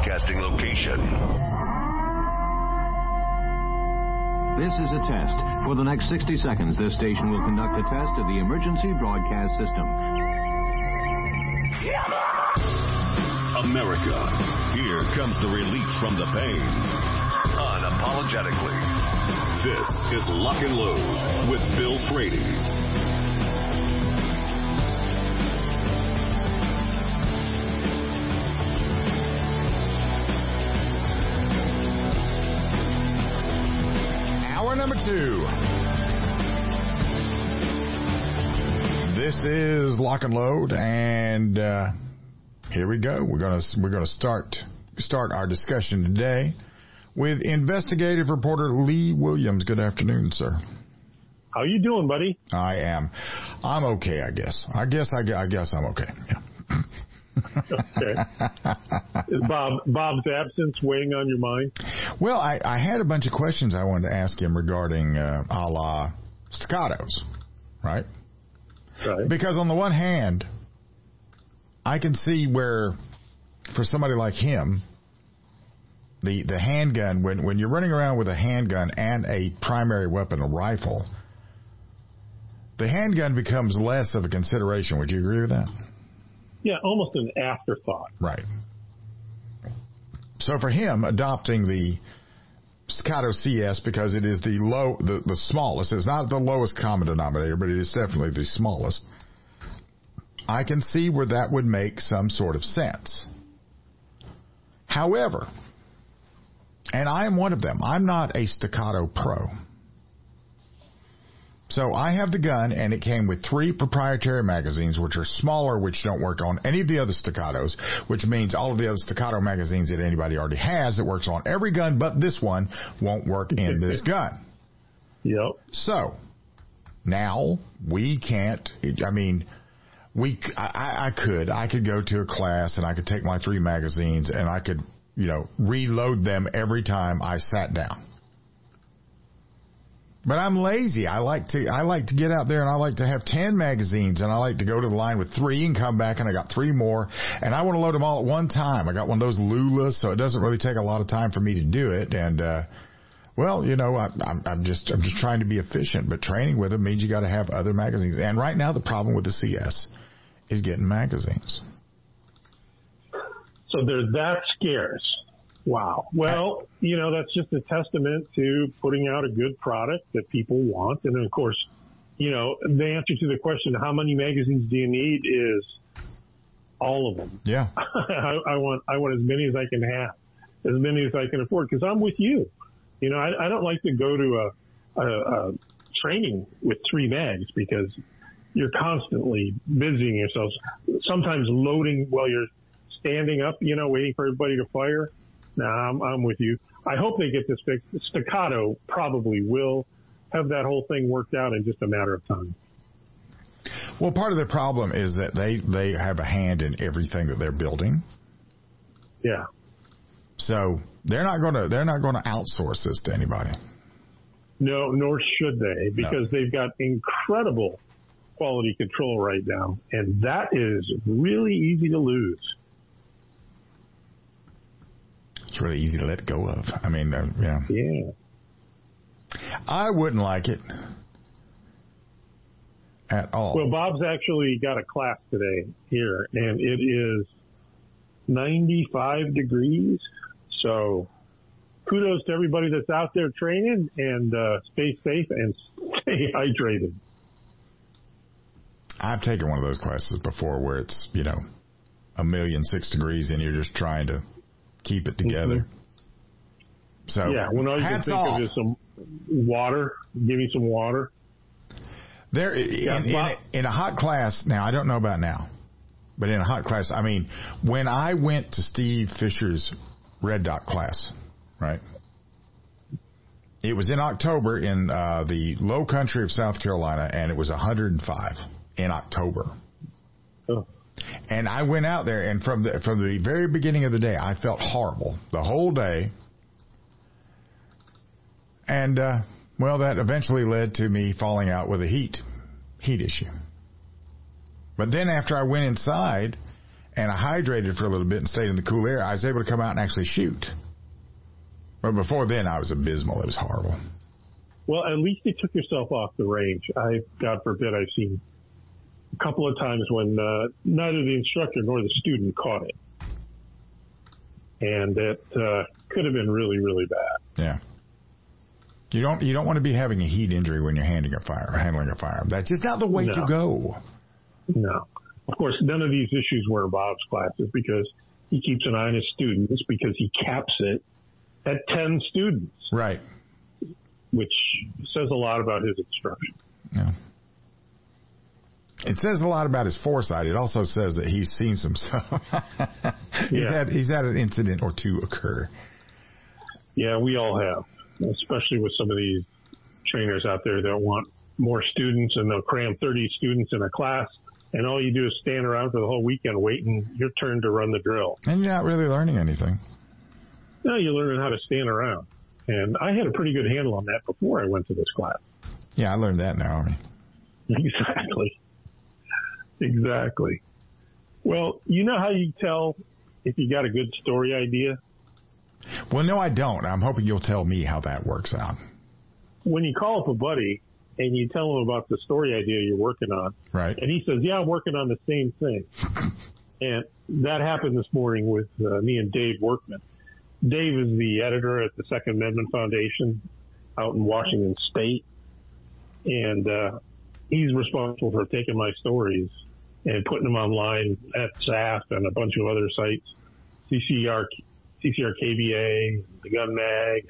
broadcasting location. This is a test. For the next 60 seconds, this station will conduct a test of the emergency broadcast system. America, here comes the relief from the pain. Unapologetically. This is Lock and Load with Bill Frady. Two. This is Lock and Load, and uh, here we go. We're gonna we're gonna start start our discussion today with investigative reporter Lee Williams. Good afternoon, sir. How you doing, buddy? I am. I'm okay, I guess. I guess I, I guess I'm okay. Yeah. Okay. Is Bob Bob's absence weighing on your mind? Well, I, I had a bunch of questions I wanted to ask him regarding uh, a la staccatos, right? Right. Because on the one hand, I can see where, for somebody like him, the the handgun when when you're running around with a handgun and a primary weapon, a rifle, the handgun becomes less of a consideration. Would you agree with that? Yeah, almost an afterthought. Right. So for him, adopting the Staccato CS because it is the low, the, the smallest. It's not the lowest common denominator, but it is definitely the smallest. I can see where that would make some sort of sense. However, and I am one of them. I'm not a staccato pro. So I have the gun and it came with three proprietary magazines which are smaller which don't work on any of the other staccatos, which means all of the other staccato magazines that anybody already has that works on every gun but this one won't work in this gun. Yep. So now we can't. I mean, we. I, I could. I could go to a class and I could take my three magazines and I could, you know, reload them every time I sat down. But I'm lazy. I like to. I like to get out there and I like to have ten magazines and I like to go to the line with three and come back and I got three more and I want to load them all at one time. I got one of those Lulas, so it doesn't really take a lot of time for me to do it and. uh well, you know, I, I'm, I'm just I'm just trying to be efficient, but training with them means you got to have other magazines. And right now, the problem with the CS is getting magazines. So they're that scarce. Wow. Well, you know, that's just a testament to putting out a good product that people want. And then, of course, you know, the answer to the question, how many magazines do you need is all of them. Yeah, I, I want, I want as many as I can have, as many as I can afford, because I'm with you. You know, I, I don't like to go to a, a, a training with three mags because you're constantly busying yourselves. Sometimes loading while you're standing up, you know, waiting for everybody to fire. Nah, I'm, I'm with you. I hope they get this fixed. Staccato probably will have that whole thing worked out in just a matter of time. Well, part of the problem is that they they have a hand in everything that they're building. Yeah. So they're not going to they're not going to outsource this to anybody. No, nor should they, because they've got incredible quality control right now, and that is really easy to lose. It's really easy to let go of. I mean, uh, yeah, Yeah. I wouldn't like it at all. Well, Bob's actually got a class today here, and it is 95 degrees. So kudos to everybody that's out there training and uh, stay safe and stay hydrated. I've taken one of those classes before where it's you know a million six degrees and you're just trying to keep it together. So Yeah, when all you can think off. of is some water. Give me some water. There, in, in, a, in a hot class, now I don't know about now, but in a hot class, I mean, when I went to Steve Fisher's Red Dot class, right? It was in October in uh, the low country of South Carolina, and it was 105 in October. And I went out there, and from the from the very beginning of the day, I felt horrible the whole day. And uh, well, that eventually led to me falling out with a heat heat issue. But then after I went inside and I hydrated for a little bit and stayed in the cool air, I was able to come out and actually shoot. But before then, I was abysmal. It was horrible. Well, at least you took yourself off the range. I, God forbid, I've seen couple of times when uh, neither the instructor nor the student caught it, and it uh, could have been really, really bad. Yeah. You don't you don't want to be having a heat injury when you're handling a fire handling a fire. That's just not the way No. to go. No. Of course, none of these issues were in Bob's classes because he keeps an eye on his students because he caps it at 10 students, Right. which says a lot about his instruction. Yeah. It says a lot about his foresight. It also says that he's seen some stuff. he's Yeah. had he's had an incident or two occur. Yeah, we all have, especially with some of these trainers out there that want more students and they'll cram 30 students in a class and all you do is stand around for the whole weekend waiting your turn to run the drill. And you're not really learning anything. No, you're learning how to stand around. And I had a pretty good handle on that before I went to this class. Yeah, I learned that now. Exactly. Exactly. Well, you know how you tell if you got a good story idea? well, no, I don't. I'm hoping you'll tell me how that works out. When you call up a buddy and you tell him about the story idea you're working on, Right. and he says, "Yeah, I'm working on the same thing." and that happened this morning with uh, me and Dave Workman. Dave is the editor at the Second Amendment Foundation out in Washington State, and uh, he's responsible for taking my stories and putting them online at SAF and a bunch of other sites, CCR, CCR KBA, the Gun Mag.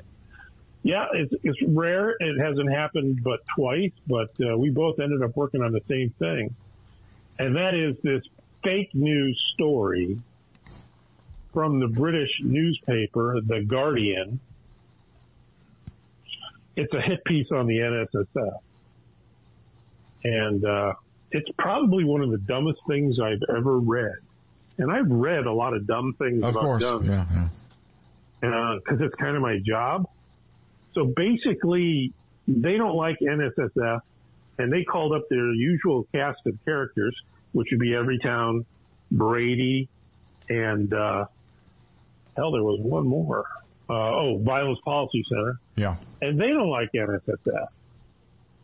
Yeah, it's, it's rare. It hasn't happened but twice, but uh, we both ended up working on the same thing. And that is this fake news story from the British newspaper, The Guardian. It's a hit piece on the NSSF. And, uh, it's probably one of the dumbest things I've ever read. And I've read a lot of dumb things Of about course. guns Yeah, yeah. because it's kind of my job. So basically, they don't like NSSF, and they called up their usual cast of characters, which would be Everytown, Brady, and uh, hell, there was one more. Uh, oh, Violence Policy Center, Yeah. and they don't like NSSF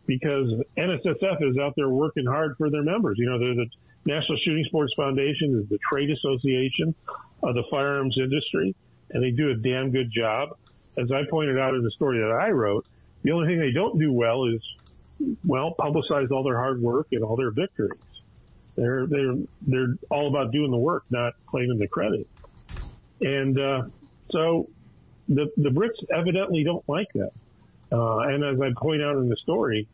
because NSSF is out there working hard for their members. You know, they're the National Shooting Sports Foundation is the trade association of the firearms industry, and they do a damn good job. As I pointed out in the story that I wrote, the only thing they don't do well is, well, publicize all their hard work and all their victories. They're they're they're all about doing the work, not claiming the credit. And uh, so the the Brits evidently don't like that. Uh, and as I point out in the story,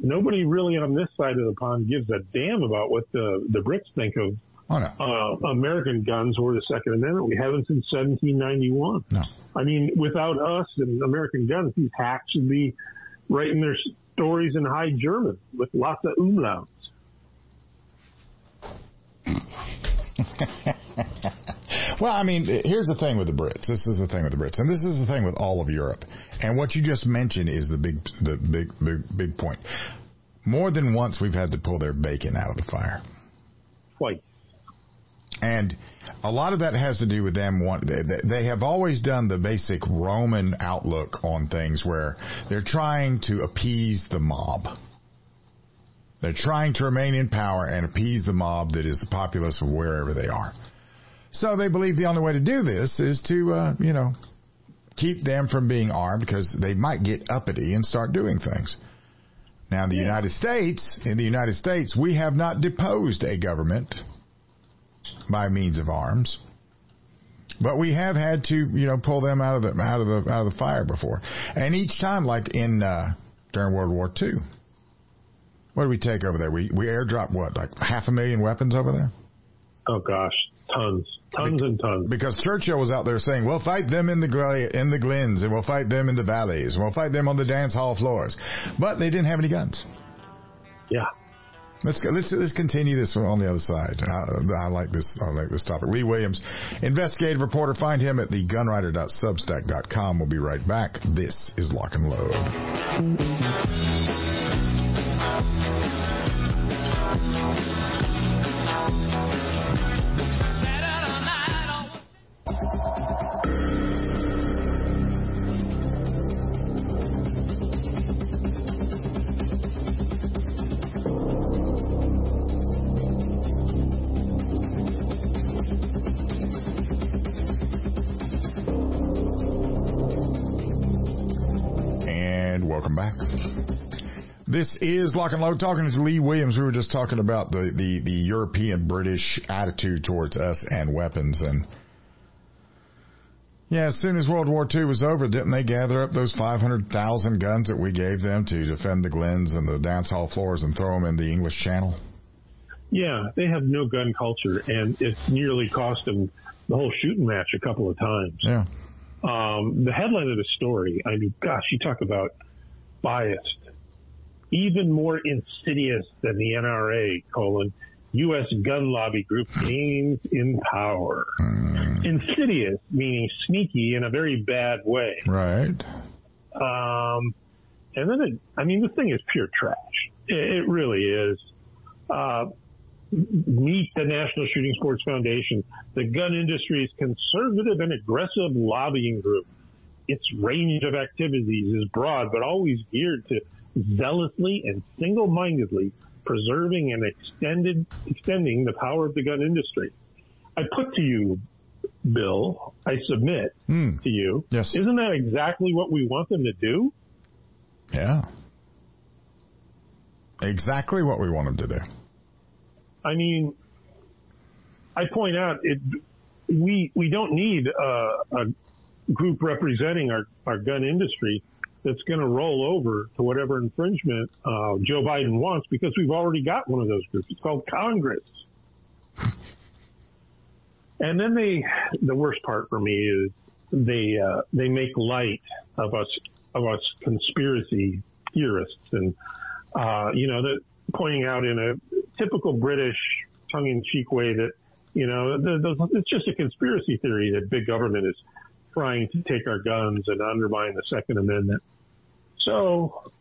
nobody really on this side of the pond gives a damn about what the the Brits think of Oh no. uh, American guns or the Second Amendment. We haven't since 1791. No. I mean, without us and American guns, these hacks would be writing their stories in High German with lots of umlauts. Well, I mean, here's the thing with the Brits. This is the thing with the Brits, and this is the thing with all of Europe. And what you just mentioned is the big, the big, big, big point. More than once, we've had to pull their bacon out of the fire, Twice. and a lot of that has to do with them. Want they, they- they have always done the basic Roman outlook on things, where they're trying to appease the mob. They're trying to remain in power and appease the mob that is the populace of wherever they are. So they believe the only way to do this is to, uh, you know, keep them from being armed because they might get uppity and start doing things. Now, in the United States, in the United States, we have not deposed a government by means of arms, but we have had to, you know, pull them out of the out of the out of the fire before. And each time, like in uh, during World War II, What did we take over there? We we airdropped what, like half a million weapons over there? Oh gosh, tons, tons and tons. Because Churchill was out there saying, "We'll fight them in the in the glens, and we'll fight them in the valleys, and we'll fight them on the dance hall floors," but they didn't have any guns. Yeah. Let's go, let's let's continue this on the other side. I, I like this. I like this topic. Lee Williams, investigative reporter. Find him at the gunwriter.substack.com. We'll be right back. This is Lock and Load. This is Lock and Load talking to Lee Williams. We were just talking about the, the, the European British attitude towards us and weapons. And yeah, as soon as World War II was over, didn't they gather up those 500,000 guns that we gave them to defend the glens and the dance hall floors and throw them in the English Channel? Yeah, they have no gun culture, and it's nearly cost them the whole shooting match a couple of times. Yeah. Um, the headline of the story, I mean, gosh, you talk about biased even more insidious than the NRA, colon, U.S. gun lobby group gains in power. Mm. Insidious, meaning sneaky in a very bad way. Right. Um, and then, it, I mean, the thing is pure trash. It, it really is. Uh, meet the National Shooting Sports Foundation, the gun industry's conservative and aggressive lobbying group. Its range of activities is broad, but always geared to zealously and single-mindedly preserving and extended, extending the power of the gun industry. I put to you, Bill, I submit mm. to you, yes. isn't that exactly what we want them to do? Yeah. Exactly what we want them to do. I mean, I point out it. We we don't need a, a group representing our, our gun industry that's going to roll over to whatever infringement uh, Joe Biden wants because we've already got one of those groups. It's called Congress. And then they, the worst part for me is they uh, they make light of us of us conspiracy theorists and uh, you know that pointing out in a typical British tongue-in-cheek way that you know the, the, it's just a conspiracy theory that big government is trying to take our guns and undermine the Second Amendment. So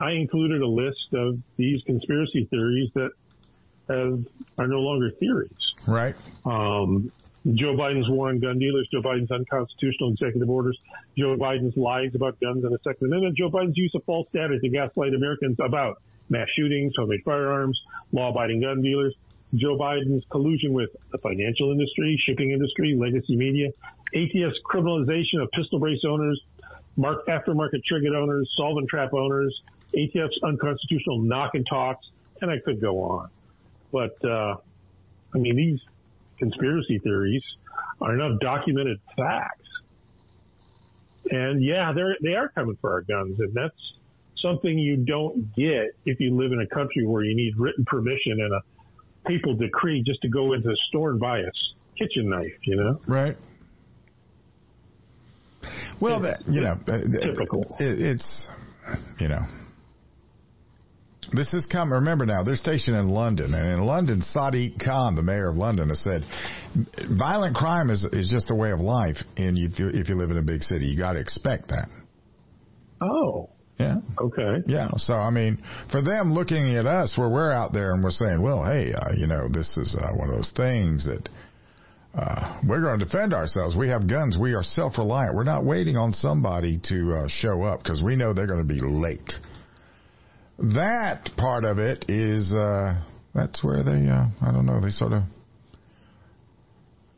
I included a list of these conspiracy theories that have, are no longer theories. Right. Um, Joe Biden's war on gun dealers, Joe Biden's unconstitutional executive orders, Joe Biden's lies about guns and the Second Amendment, Joe Biden's use of false data to gaslight Americans about mass shootings, homemade firearms, law-abiding gun dealers, Joe Biden's collusion with the financial industry, shipping industry, legacy media, ATF's criminalization of pistol brace owners, mark aftermarket trigger owners, solvent trap owners, ATF's unconstitutional knock and talks, and I could go on. But uh, I mean, these conspiracy theories are enough documented facts. And yeah, they're they are coming for our guns, and that's something you don't get if you live in a country where you need written permission and a papal decree just to go into a store and buy a kitchen knife. You know, right? Well, that, you know, typical. It, it's you know. This has come. Remember now, they're stationed in London, and in London, Sadiq Khan, the mayor of London, has said, violent crime is is just a way of life. And if you if you live in a big city, you got to expect that. Oh, yeah. Okay. Yeah. So I mean, for them looking at us, where we're out there and we're saying, well, hey, uh, you know, this is uh, one of those things that uh, we're going to defend ourselves. We have guns. We are self reliant. We're not waiting on somebody to uh, show up because we know they're going to be late. That part of it is uh, that's where they uh, I don't know they sort of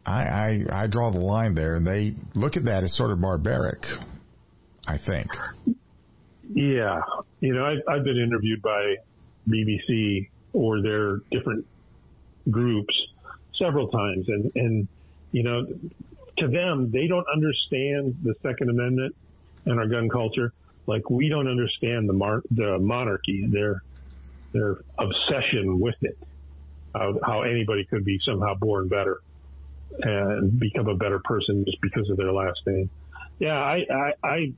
I, I I draw the line there, and they look at that as sort of barbaric. I think. Yeah, you know, I've, I've been interviewed by BBC or their different groups several times, and and you know, to them, they don't understand the Second Amendment and our gun culture like we don't understand the mar- the monarchy. They're their obsession with it, how, how anybody could be somehow born better and become a better person just because of their last name. Yeah, I, I, I,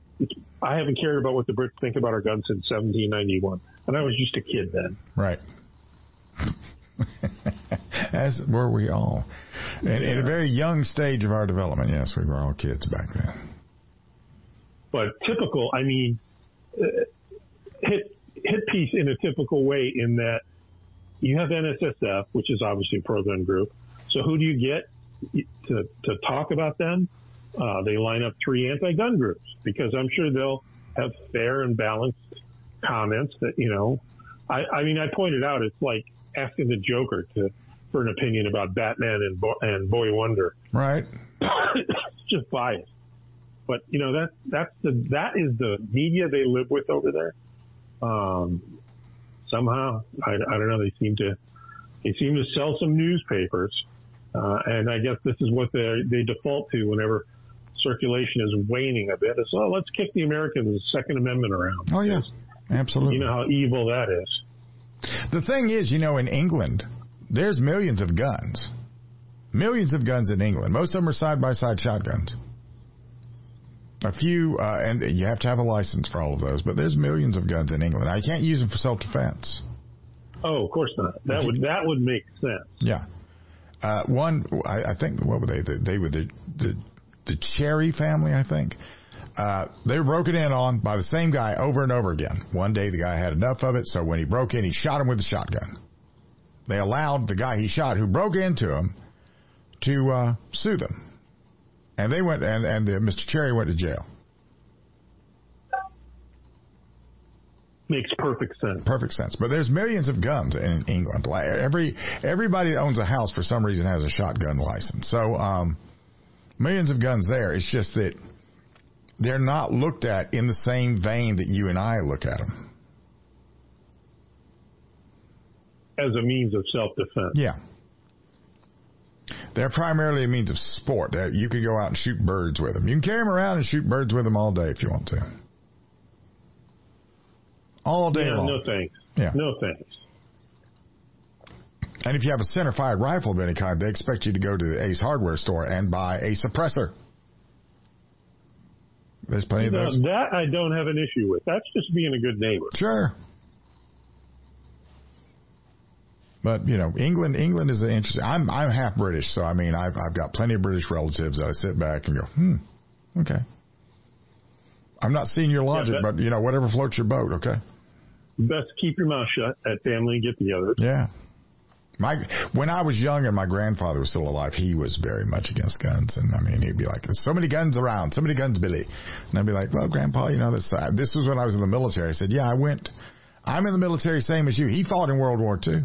I haven't cared about what the Brits think about our guns since 1791, and I was just a kid then. Right. As were we all. At a very young stage of our development, yes, we were all kids back then. But typical, I mean, uh, hit hit piece in a typical way in that you have NSSF, which is obviously a pro-gun group. So who do you get to to talk about them? Uh, they line up three anti-gun groups because I'm sure they'll have fair and balanced comments that you know. I, I mean, I pointed out it's like asking the Joker to for an opinion about Batman and Bo- and Boy Wonder. Right. it's just bias. But you know that that's the that is the media they live with over there. Um, somehow I, I don't know they seem to they seem to sell some newspapers, uh, and I guess this is what they they default to whenever circulation is waning a bit. Is oh let's kick the Americans Second Amendment around. Oh yeah, absolutely. You know how evil that is. The thing is, you know, in England, there's millions of guns. Millions of guns in England. Most of them are side by side shotguns. A few, uh, and you have to have a license for all of those, but there's millions of guns in England. I can't use them for self defense. Oh, of course not. That would that would make sense. Yeah. Uh, one, I, I, think, what were they? They were the, the, the Cherry family, I think. Uh, they were broken in on by the same guy over and over again. One day the guy had enough of it, so when he broke in, he shot him with a shotgun. They allowed the guy he shot who broke into him to uh, sue them, and they went and and the, Mr. Cherry went to jail. Makes perfect sense. Perfect sense. But there's millions of guns in England. Every everybody that owns a house for some reason has a shotgun license. So um, millions of guns there. It's just that they're not looked at in the same vein that you and I look at them. As a means of self defense. Yeah. They're primarily a means of sport. You can go out and shoot birds with them. You can carry them around and shoot birds with them all day if you want to. All day yeah, long. No thanks. Yeah. No thanks. And if you have a center fired rifle of any kind, they expect you to go to the Ace Hardware store and buy a suppressor. There's plenty of those. That I don't have an issue with. That's just being a good neighbor. Sure. But you know, England, England is interesting. I'm I'm half British, so I mean, I've I've got plenty of British relatives that I sit back and go, hmm, okay. I'm not seeing your logic, yeah, but you know, whatever floats your boat, okay. Best keep your mouth shut at family get together. Yeah, my when I was young and my grandfather was still alive, he was very much against guns, and I mean he'd be like, "There's so many guns around, so many guns, Billy," and I'd be like, "Well, Grandpa, you know this." Uh, this was when I was in the military. I said, "Yeah, I went. I'm in the military, same as you. He fought in World War II."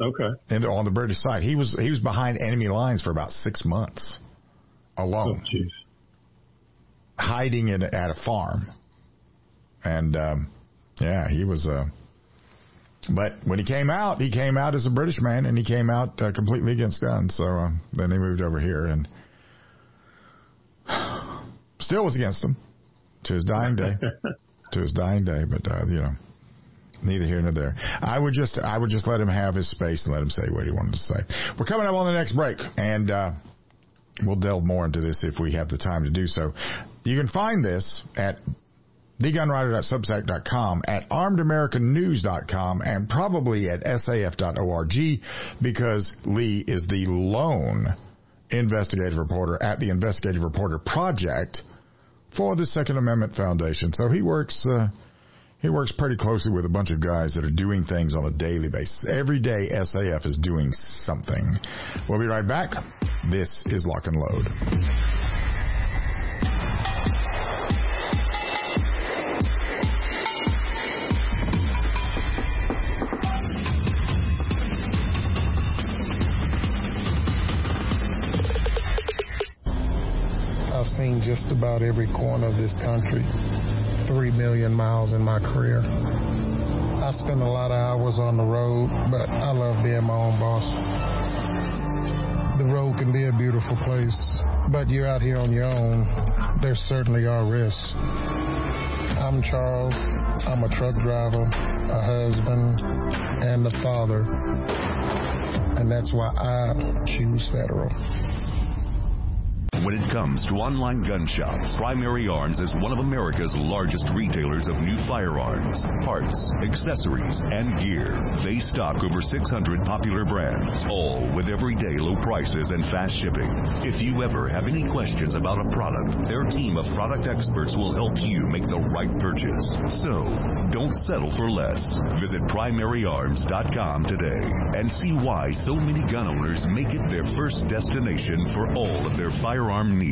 Okay. And on the British side, he was he was behind enemy lines for about six months, alone, oh, hiding in at a farm, and um, yeah, he was. Uh, but when he came out, he came out as a British man, and he came out uh, completely against guns. So uh, then he moved over here, and still was against them to his dying day. to his dying day, but uh, you know, neither here nor there. I would just, I would just let him have his space and let him say what he wanted to say. We're coming up on the next break, and uh, we'll delve more into this if we have the time to do so. You can find this at thegunwriter.substack.com, at armedamericannews.com, and probably at saf.org because Lee is the lone investigative reporter at the Investigative Reporter Project for the Second Amendment Foundation. So he works. Uh, he works pretty closely with a bunch of guys that are doing things on a daily basis. Every day, SAF is doing something. We'll be right back. This is Lock and Load. About every corner of this country. Three million miles in my career. I spend a lot of hours on the road, but I love being my own boss. the road can be a beautiful place, but you're out here on your own. There certainly are risks. I'm Charles. I'm a truck driver, a husband, and a father. And that's why I choose Federal. Comes to online gun shops, Primary Arms is one of America's largest retailers of new firearms, parts, accessories, and gear. They stock over 600 popular brands, all with everyday low prices and fast shipping. If you ever have any questions about a product, their team of product experts will help you make the right purchase. So, don't settle for less. Visit primaryarms.com today and see why so many gun owners make it their first destination for all of their firearm needs.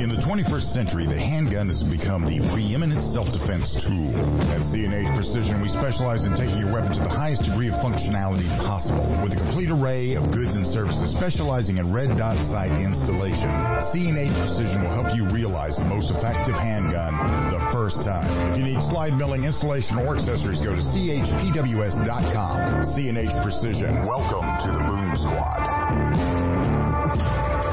In the 21st century, the handgun has become the preeminent self-defense tool. At C&H Precision, we specialize in taking your weapon to the highest degree of functionality possible. With a complete array of goods and services specializing in red dot sight installation, C&H Precision will help you realize the most effective handgun the first time. If you need slide milling, installation, or accessories, go to chpws.com. C&H Precision, welcome to the Boom Squad.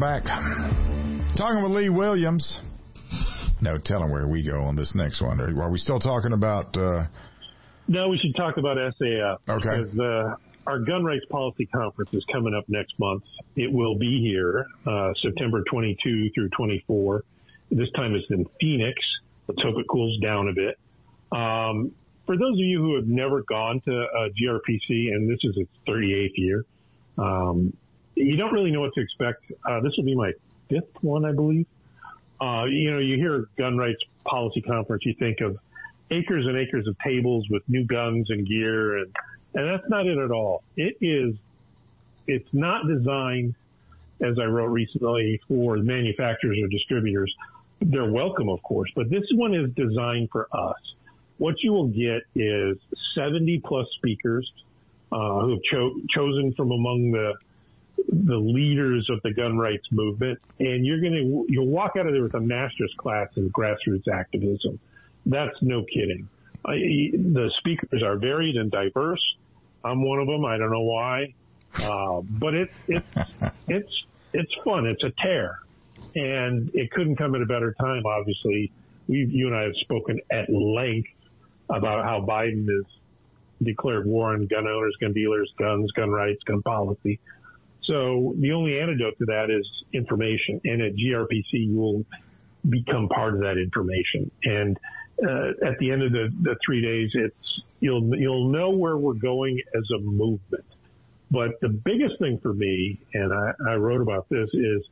Back. Talking with Lee Williams. No, tell him where we go on this next one. Are we still talking about? Uh... No, we should talk about SAF. Okay. Because uh, our gun rights policy conference is coming up next month. It will be here uh, September 22 through 24. This time it's in Phoenix. Let's hope it cools down a bit. Um, for those of you who have never gone to uh, GRPC, and this is its 38th year, um, you don't really know what to expect. Uh, this will be my fifth one, I believe. Uh, you know, you hear gun rights policy conference, you think of acres and acres of tables with new guns and gear, and and that's not it at all. It is, it's not designed, as I wrote recently, for manufacturers or distributors. They're welcome, of course, but this one is designed for us. What you will get is 70 plus speakers uh, who have cho- chosen from among the the leaders of the gun rights movement, and you're going to you'll walk out of there with a master's class in grassroots activism. That's no kidding. I, the speakers are varied and diverse. I'm one of them. I don't know why, uh, but it's it's it's it's fun. It's a tear, and it couldn't come at a better time. Obviously, we you and I have spoken at length about how Biden has declared war on gun owners, gun dealers, guns, gun rights, gun policy. So the only antidote to that is information. And at GRPC, you will become part of that information. And uh, at the end of the, the three days, it's you'll you'll know where we're going as a movement. But the biggest thing for me, and I, I wrote about this, is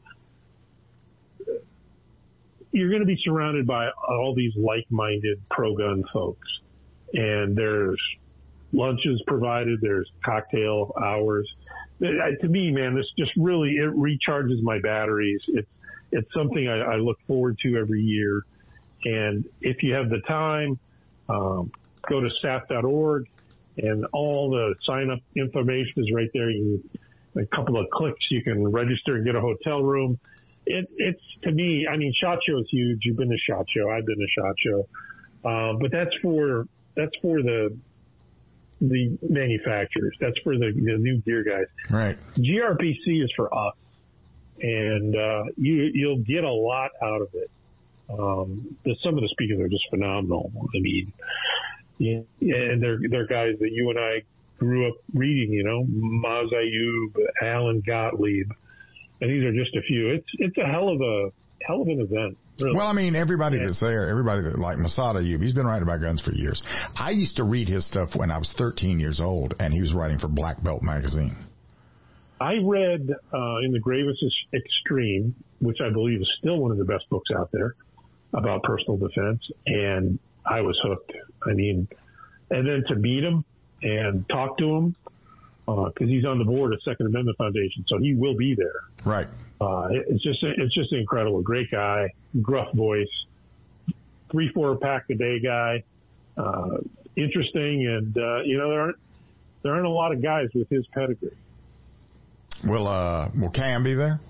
you're going to be surrounded by all these like-minded pro-gun folks, and there's lunches provided, there's cocktail hours. To me, man, this just really it recharges my batteries. It's it's something I, I look forward to every year. And if you have the time, um, go to SAF.org and all the sign up information is right there. You, a couple of clicks, you can register and get a hotel room. It, it's to me, I mean, SHOT Show is huge. You've been to SHOT Show. I've been to SHOT Show. Uh, but that's for, that's for the, the manufacturers. That's for the, the new gear guys. Right. GRPC is for us and, uh, you, you'll get a lot out of it. Um, the, some of the speakers are just phenomenal. I mean, yeah, and they're they're guys that you and I grew up reading. You know, Mas Ayoob, Alan Gottlieb, and these are just a few. It's it's a hell of a hell of an event. Really. Well, I mean, everybody that's there, everybody that like Massad Ayoob, he's been writing about guns for years. I used to read his stuff when I was 13 years old, and he was writing for Black Belt magazine. I read uh, in the Gravest Extreme, which I believe is still one of the best books out there about personal defense, and I was hooked. I mean, and then to meet him and talk to him because uh, he's on the board of Second Amendment Foundation, so he will be there. Right. Uh, it's just it's just incredible. Great guy, gruff voice, three four pack a day guy, uh, interesting, and uh, you know there aren't there aren't a lot of guys with his pedigree. Will uh will Cam be there?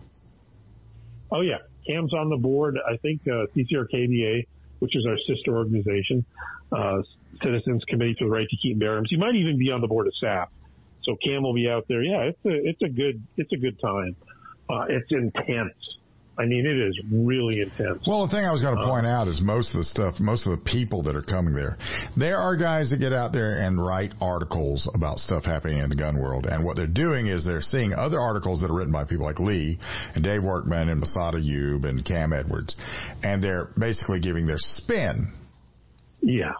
Oh yeah, Cam's on the board. I think uh, CCRKBA, which is our sister organization, uh, Citizens Committee for the Right to Keep and Bear Arms. He might even be on the board of SAF. So Cam will be out there. Yeah, it's a it's a good it's a good time. Uh, it's intense. I mean, it is really intense. Well, the thing I was going to point uh, out is most of the stuff, most of the people that are coming there, there are guys that get out there and write articles about stuff happening in the gun world. And what they're doing is they're seeing other articles that are written by people like Lee and Dave Workman and Massad Ayoob and Cam Edwards. And they're basically giving their spin. Yeah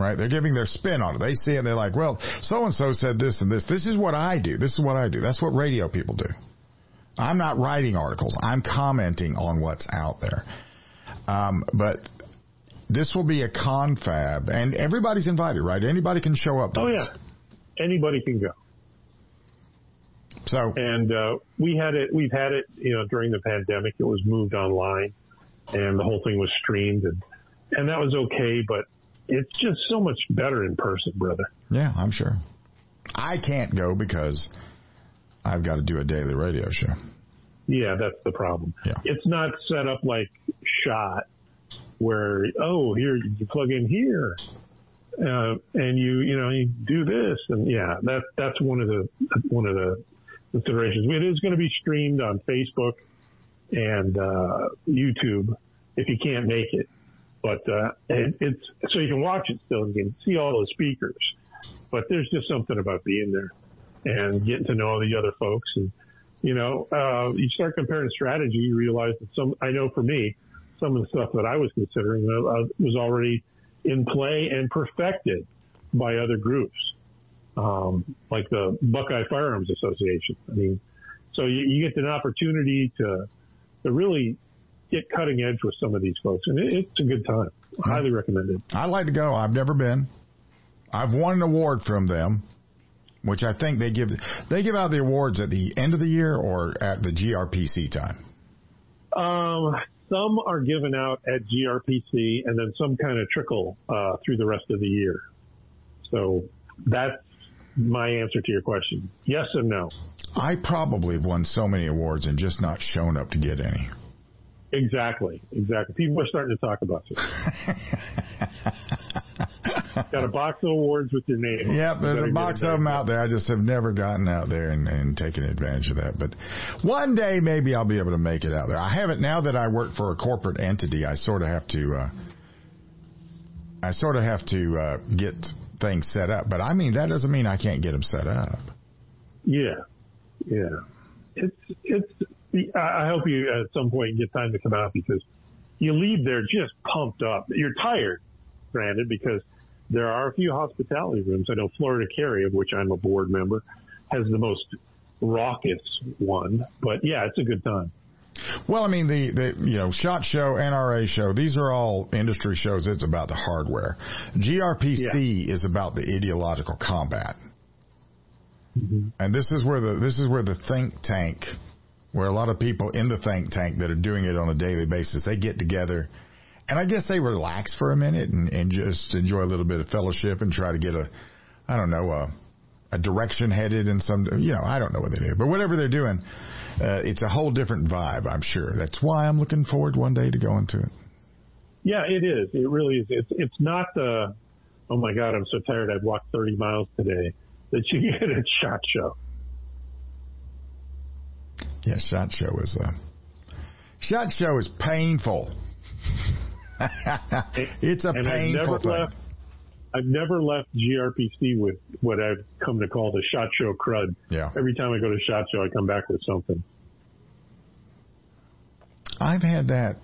right? They're giving their spin on it. They see it and they're like, well, so and so said this and this. This is what I do. This is what I do. That's what radio people do. I'm not writing articles. I'm commenting on what's out there. Um, but this will be a confab, and everybody's invited, right? Anybody can show up. oh yeah, anybody can go. So and uh, we had it. We've had it. You know, during the pandemic, it was moved online, and the whole thing was streamed, and and that was okay. But it's just so much better in person, brother. Yeah, I'm sure. I can't go because I've got to do a daily radio show. Yeah, that's the problem. Yeah. It's not set up like shot where, oh, here you plug in here. Uh, and you, you know, you do this and yeah, that, that's one of the, one of the considerations. It is going to be streamed on Facebook and uh, YouTube if you can't make it. But uh, it, it's so you can watch it still and you can see all the speakers. But there's just something about being there and getting to know all the other folks and you know, uh, you start comparing strategy, you realize that some, I know for me, some of the stuff that I was considering uh, was already in play and perfected by other groups, um, like the Buckeye Firearms Association. I mean, so you, you get an opportunity to to really get cutting edge with some of these folks, and it, it's a good time. Highly recommended. I'd like to go. I've never been. I've won an award from them, which I think they give they give out the awards at the end of the year or at the GRPC time. Um, some are given out at GRPC, and then some kind of trickle uh, through the rest of the year. So that's my answer to your question. Yes and no. I probably have won so many awards and just not shown up to get any. Exactly, exactly. People are starting to talk about it. Got a box of awards with your name. Yep, there's a box of them out there. I just have never gotten out there and, and taken advantage of that. But one day maybe I'll be able to make it out there. I haven't now that I work for a corporate entity. I sort of have to. Uh, I sort of have to uh, get things set up. But I mean that doesn't mean I can't get them set up. Yeah, yeah. It's it's. I hope you at some point get time to come out because you leave there just pumped up. You're tired, granted, because there are a few hospitality rooms. I know Florida Carry, of which I'm a board member, has the most raucous one. But yeah, it's a good time. Well, I mean the the you know Shot Show, NRA show, these are all industry shows. It's about the hardware. GRPC yeah. is about the ideological combat, mm-hmm. and this is where the this is where the think tank, where a lot of people in the think tank that are doing it on a daily basis, they get together and I guess they relax for a minute and, and just enjoy a little bit of fellowship and try to get a, I don't know, a, a direction headed in some, you know, I don't know what they do, but whatever they're doing, uh, it's a whole different vibe, I'm sure. That's why I'm looking forward one day to going to it. Yeah, it is. It really is. It's, it's not the, oh my God, I'm so tired. I've walked 30 miles today that you get at SHOT Show. Yeah, SHOT Show is, uh, SHOT Show is painful. it's a and painful I've never thing. Left, I've never left GRPC with what I've come to call the shot show crud. Yeah. Every time I go to shot show, I come back with something. I've had that,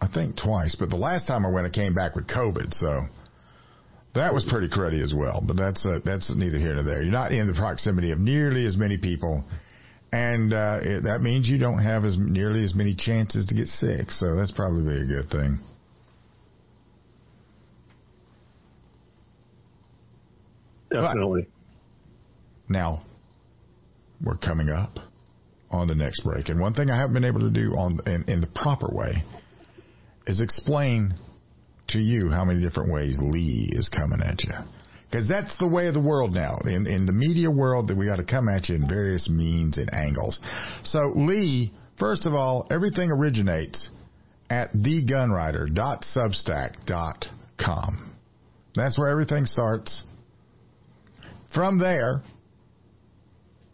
I think twice, but the last time I went, I came back with COVID, so that was pretty cruddy as well. But that's uh, that's neither here nor there. You're not in the proximity of nearly as many people and uh, it, that means you don't have as nearly as many chances to get sick. So that's probably a good thing. Definitely. But now we're coming up on the next break, and one thing I haven't been able to do on in, in the proper way is explain to you how many different ways Lee is coming at you because that's the way of the world now. In, in the media world, that we got to come at you in various means and angles. So Lee, first of all, everything originates at thegunwriter.substack.com. That's where everything starts. From there,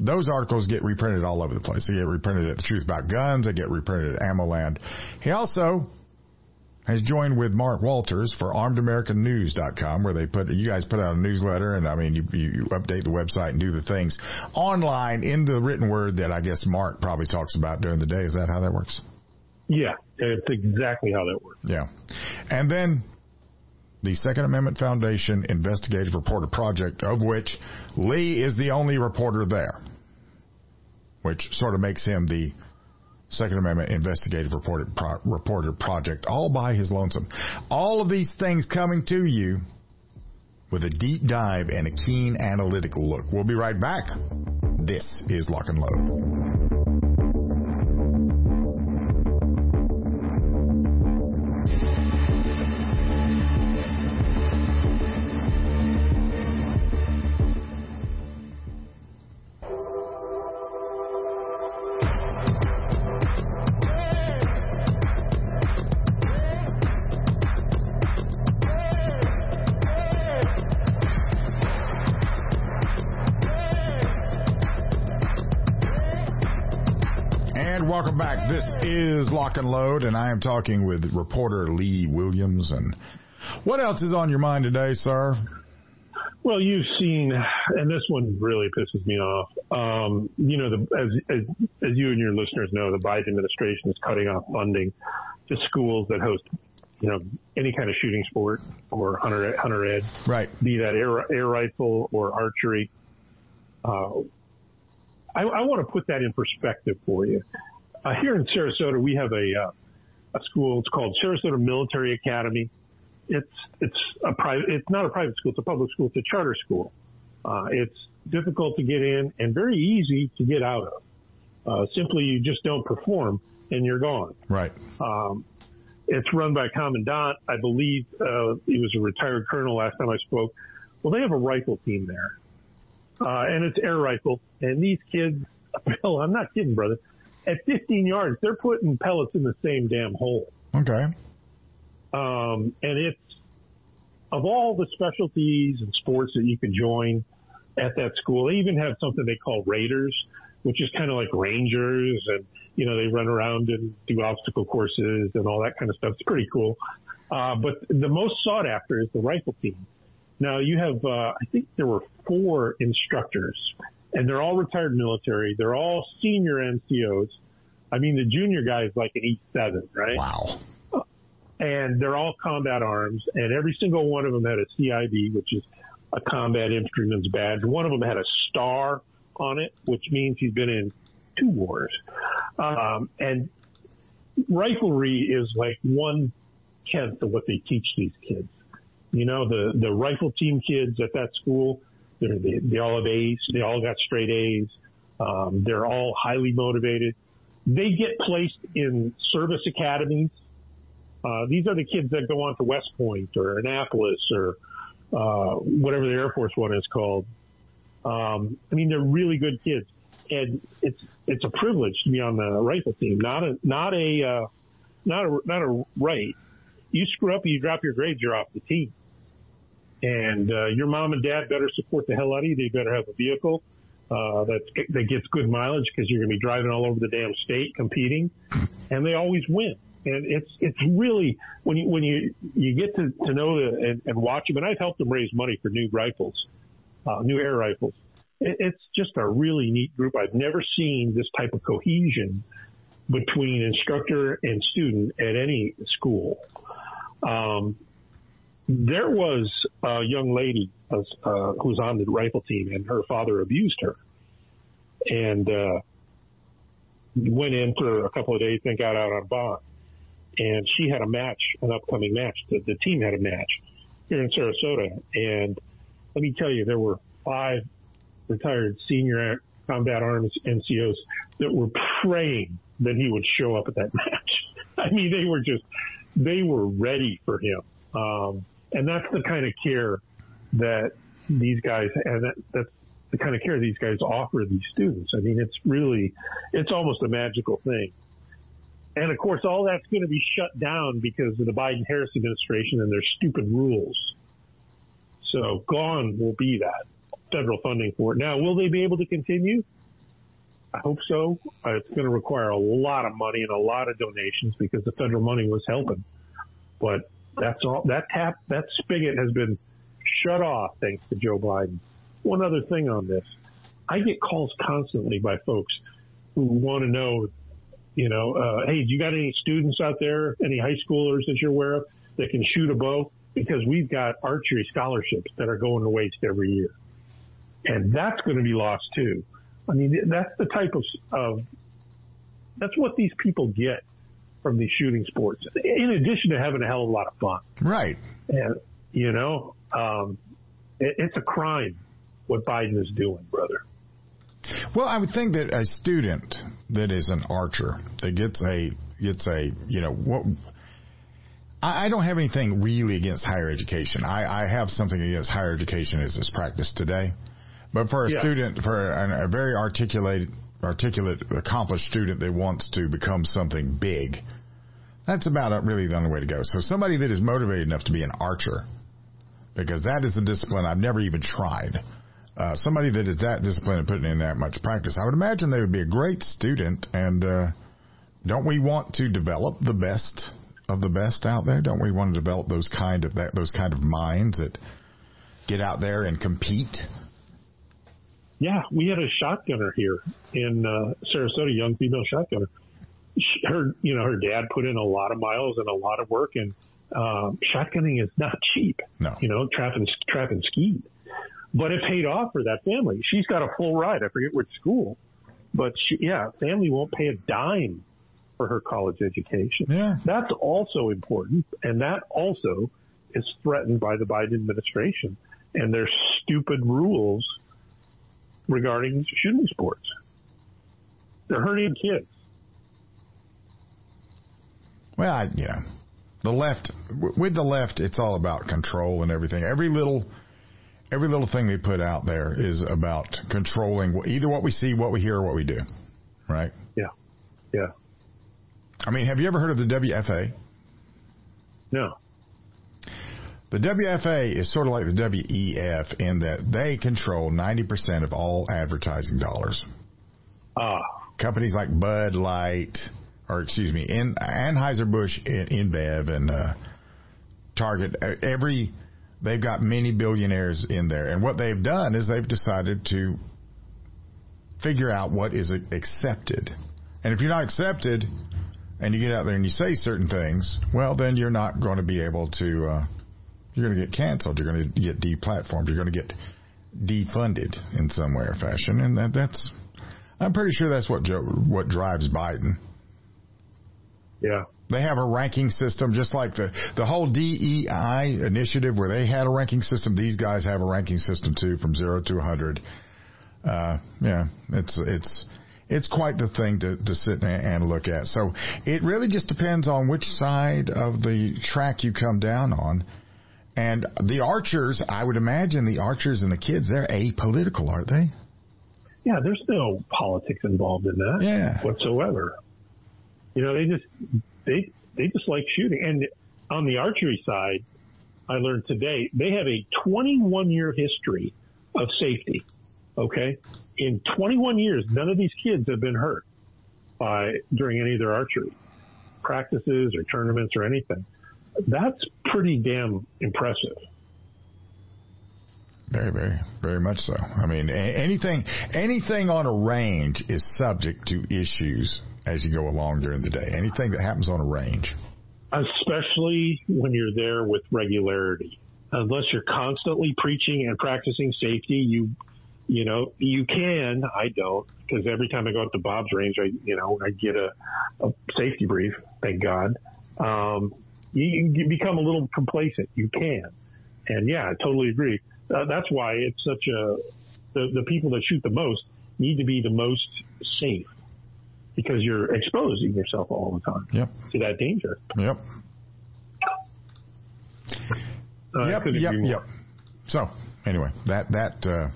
those articles get reprinted all over the place. They get reprinted at The Truth About Guns. They get reprinted at AmmoLand. He also has joined with Mark Walters for ArmedAmericanNews.com, where they put you guys put out a newsletter, and I mean you, you update the website and do the things online in the written word that I guess Mark probably talks about during the day. Is that how that works? Yeah, it's exactly how that works. Yeah, and then the Second Amendment Foundation Investigative Reporter Project, of which Lee is the only reporter there, which sort of makes him the Second Amendment Investigative Reporter, Pro, Project, all by his lonesome. All of these things coming to you with a deep dive and a keen analytical look. We'll be right back. This is Lock and Load. Welcome back. This is Lock and Load, and I am talking with reporter Lee Williams. And what else is on your mind today, sir? Well, you've seen, and this one really pisses me off. Um, you know, the, as, as, as you and your listeners know, the Biden administration is cutting off funding to schools that host, you know, any kind of shooting sport or hunter hunter ed, right? Be that air air rifle or archery. Uh, I, I want to put that in perspective for you. Uh, here in Sarasota, we have a uh, a school. It's called Sarasota Military Academy it's it's a private. It's not a private school. It's a public school. It's a charter school. Uh, it's difficult to get in and very easy to get out of. Uh, simply, you just don't perform and you're gone. Right. Um, it's run by a commandant. I believe uh, he was a retired colonel last time I spoke. Well, they have a rifle team there, uh, and it's air rifle. And these kids, Bill, I'm not kidding, brother. At 15 yards, they're putting pellets in the same damn hole. Okay. Um, and it's of all the specialties and sports that you can join at that school, they even have something they call Raiders, which is kind of like Rangers and, you know, they run around and do obstacle courses and all that kind of stuff. It's pretty cool. Uh, but the most sought after is the rifle team. Now you have, uh, I think there were four instructors and they're all retired military. They're all senior NCOs. I mean, the junior guy is like an E7, right? Wow and they're all combat arms, and every single one of them had a CIB, which is a combat infantryman's badge. One of them had a star on it, which means he's been in two wars. Um, and riflery is like one tenth of what they teach these kids. You know, the, the rifle team kids at that school, they, they all have A's. They all got straight A's. Um, they're all highly motivated. They get placed in service academies uh, these are the kids that go on to West Point or Annapolis or uh, whatever the Air Force one is called. Um, I mean, they're really good kids, and it's it's a privilege to be on the rifle team. Not a not a uh, not a not a right. You screw up, you drop your grades, you're off the team. And uh, your mom and dad better support the hell out of you. They better have a vehicle uh, that that gets good mileage because you're going to be driving all over the damn state competing, and they always win and it's it's really when you when you you get to to know the, and, and watch them, and I've helped them raise money for new rifles, uh, new air rifles. It, it's just a really neat group. I've never seen this type of cohesion between instructor and student at any school. Um, there was a young lady uh, who was on the rifle team, and her father abused her, and uh, went in for a couple of days, then got out on bond and she had a match, an upcoming match. The, the team had a match here in Sarasota, and let me tell you, there were five retired senior combat arms NCOs that were praying that he would show up at that match. I mean, they were just, they were ready for him. Um, and that's the kind of care that these guys, and that, that's the kind of care these guys offer these students. I mean, it's really, it's almost a magical thing. And of course, all that's going to be shut down because of the Biden Harris administration and their stupid rules. So gone will be that federal funding for it. Now, will they be able to continue? I hope so. Uh, it's going to require a lot of money and a lot of donations because the federal money was helping. But that's all that tap, that spigot has been shut off thanks to Joe Biden. One other thing on this. I get calls constantly by folks who want to know you know, uh, hey, do you got any students out there, any high schoolers that you're aware of that can shoot a bow? Because we've got archery scholarships that are going to waste every year. And that's going to be lost too. I mean, that's the type of, of that's what these people get from these shooting sports, in addition to having a hell of a lot of fun. Right. And, you know, um, it, it's a crime what Biden is doing, brother. Well, I would think that a student that is an archer that gets a gets a you know what. I, I don't have anything really against higher education. I, I have something against higher education as it's practiced today. But for a yeah. student, for a, a very articulate, articulate, accomplished student that wants to become something big, that's about really the only way to go. So somebody that is motivated enough to be an archer, because that is a discipline I've never even tried uh, somebody that is that disciplined and putting in that much practice, I would imagine they would be a great student and uh, don't we want to develop the best of the best out there? Don't we want to develop those kind of that those kind of minds that get out there and compete? Yeah, we had a shotgunner here in uh, Sarasota, young female shotgunner. She, her, you know, her dad put in a lot of miles and a lot of work, and uh, shotgunning is not cheap. No, you know, trapping, trapping skeet, but it paid off for that family. She's got a full ride. I forget which school, but she, yeah, family won't pay a dime for her college education. Yeah, that's also important, and that also is threatened by the Biden administration and their stupid rules regarding shooting sports. They're hurting kids. Well, I, know, the left with the left, it's all about control and everything. Every little, every little thing they put out there is about controlling either what we see, what we hear, or what we do. Right? Yeah. Yeah. I mean, have you ever heard of the WFA? No. The WFA is sort of like the WEF in that they control 90% of all advertising dollars. Ah. Companies like Bud Light, or excuse me, in, Anheuser-Busch, InBev, and uh, Target, every, they've got many billionaires in there. And what they've done is they've decided to figure out what is accepted. And if you're not accepted, and you get out there and you say certain things, well, then you're not going to be able to, uh, you're going to get canceled. You're going to get deplatformed. You're going to get defunded in some way or fashion. And that, that's, I'm pretty sure that's what Joe, what drives Biden. Yeah. They have a ranking system, just like the, the whole DEI initiative where they had a ranking system. These guys have a ranking system too, from zero to a hundred. Uh, yeah, it's, it's, it's quite the thing to, to sit and look at. So it really just depends on which side of the track you come down on. And the archers, I would imagine the archers and the kids, they're apolitical, aren't they? Yeah, there's no politics involved in that yeah. whatsoever. You know, they just they they just like shooting. And on the archery side, I learned today they have a 21 year history of safety. Okay, in 21 years, none of these kids have been hurt by during any of their archery practices or tournaments or anything. That's pretty damn impressive. Very, very, very much so. I mean, anything, anything on a range is subject to issues as you go along during the day. Anything that happens on a range, especially when you're there with regularity, unless you're constantly preaching and practicing safety, you, you know, you can. I don't because every time I go up to Bob's range, I, you know, I get a, a safety brief. Thank God. Um, you, you become a little complacent. You can. And yeah, I totally agree. Uh, that's why it's such a, the, the people that shoot the most need to be the most safe because you're exposing yourself all the time yep. to that danger. Yep. Uh, yep, yep, yep. So anyway, that, that, uh,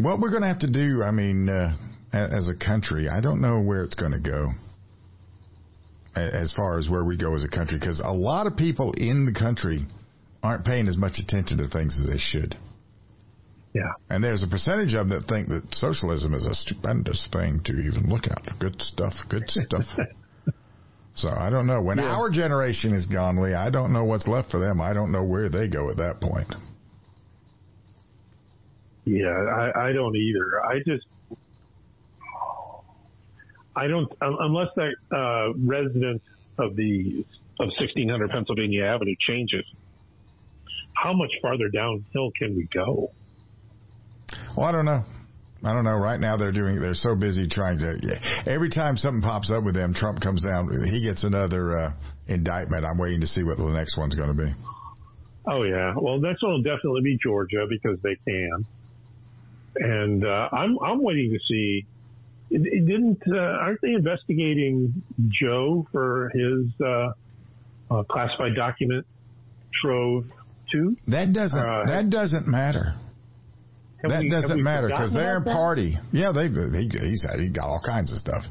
what we're going to have to do, I mean, uh, as a country, I don't know where it's going to go as far as where we go as a country because a lot of people in the country aren't paying as much attention to things as they should. Yeah. And there's a percentage of them that think that socialism is a stupendous thing to even look at. Good stuff, good stuff. so I don't know. When yeah. our generation is gone, Lee, I don't know what's left for them. I don't know where they go at that point. Yeah, I, I don't either. I just I don't unless that uh, resident of the of 1600 Pennsylvania Avenue changes. How much farther downhill can we go? Well, I don't know. I don't know. Right now, they're doing. They're so busy trying to. Yeah. Every time something pops up with them, Trump comes down. He gets another uh, indictment. I'm waiting to see what the next one's going to be. Oh yeah. Well, next one will definitely be Georgia because they can. And uh, I'm I'm waiting to see it, didn't uh, aren't they investigating Joe for his uh, uh, classified document trove too? That doesn't uh, that doesn't matter. That we, doesn't matter because they're in party. Yeah, they he, he's he got all kinds of stuff.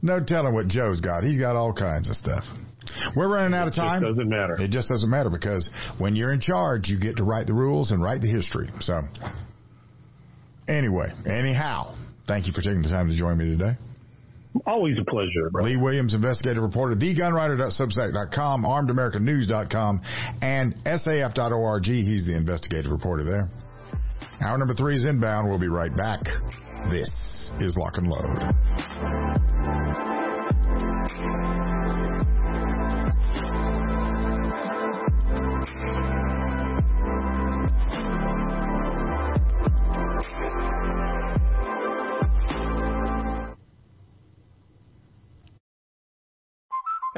No telling what Joe's got. He's got all kinds of stuff. We're running out of time. It doesn't matter. It just doesn't matter because when you're in charge, you get to write the rules and write the history. So, anyway, anyhow, Thank you for taking the time to join me today. Always a pleasure, bro. Lee Williams, investigative reporter, thegunwriter.substack.com, armedamericannews.com, and saf.org. He's the investigative reporter there. Hour number three is inbound. We'll be right back. This is Lock and Load.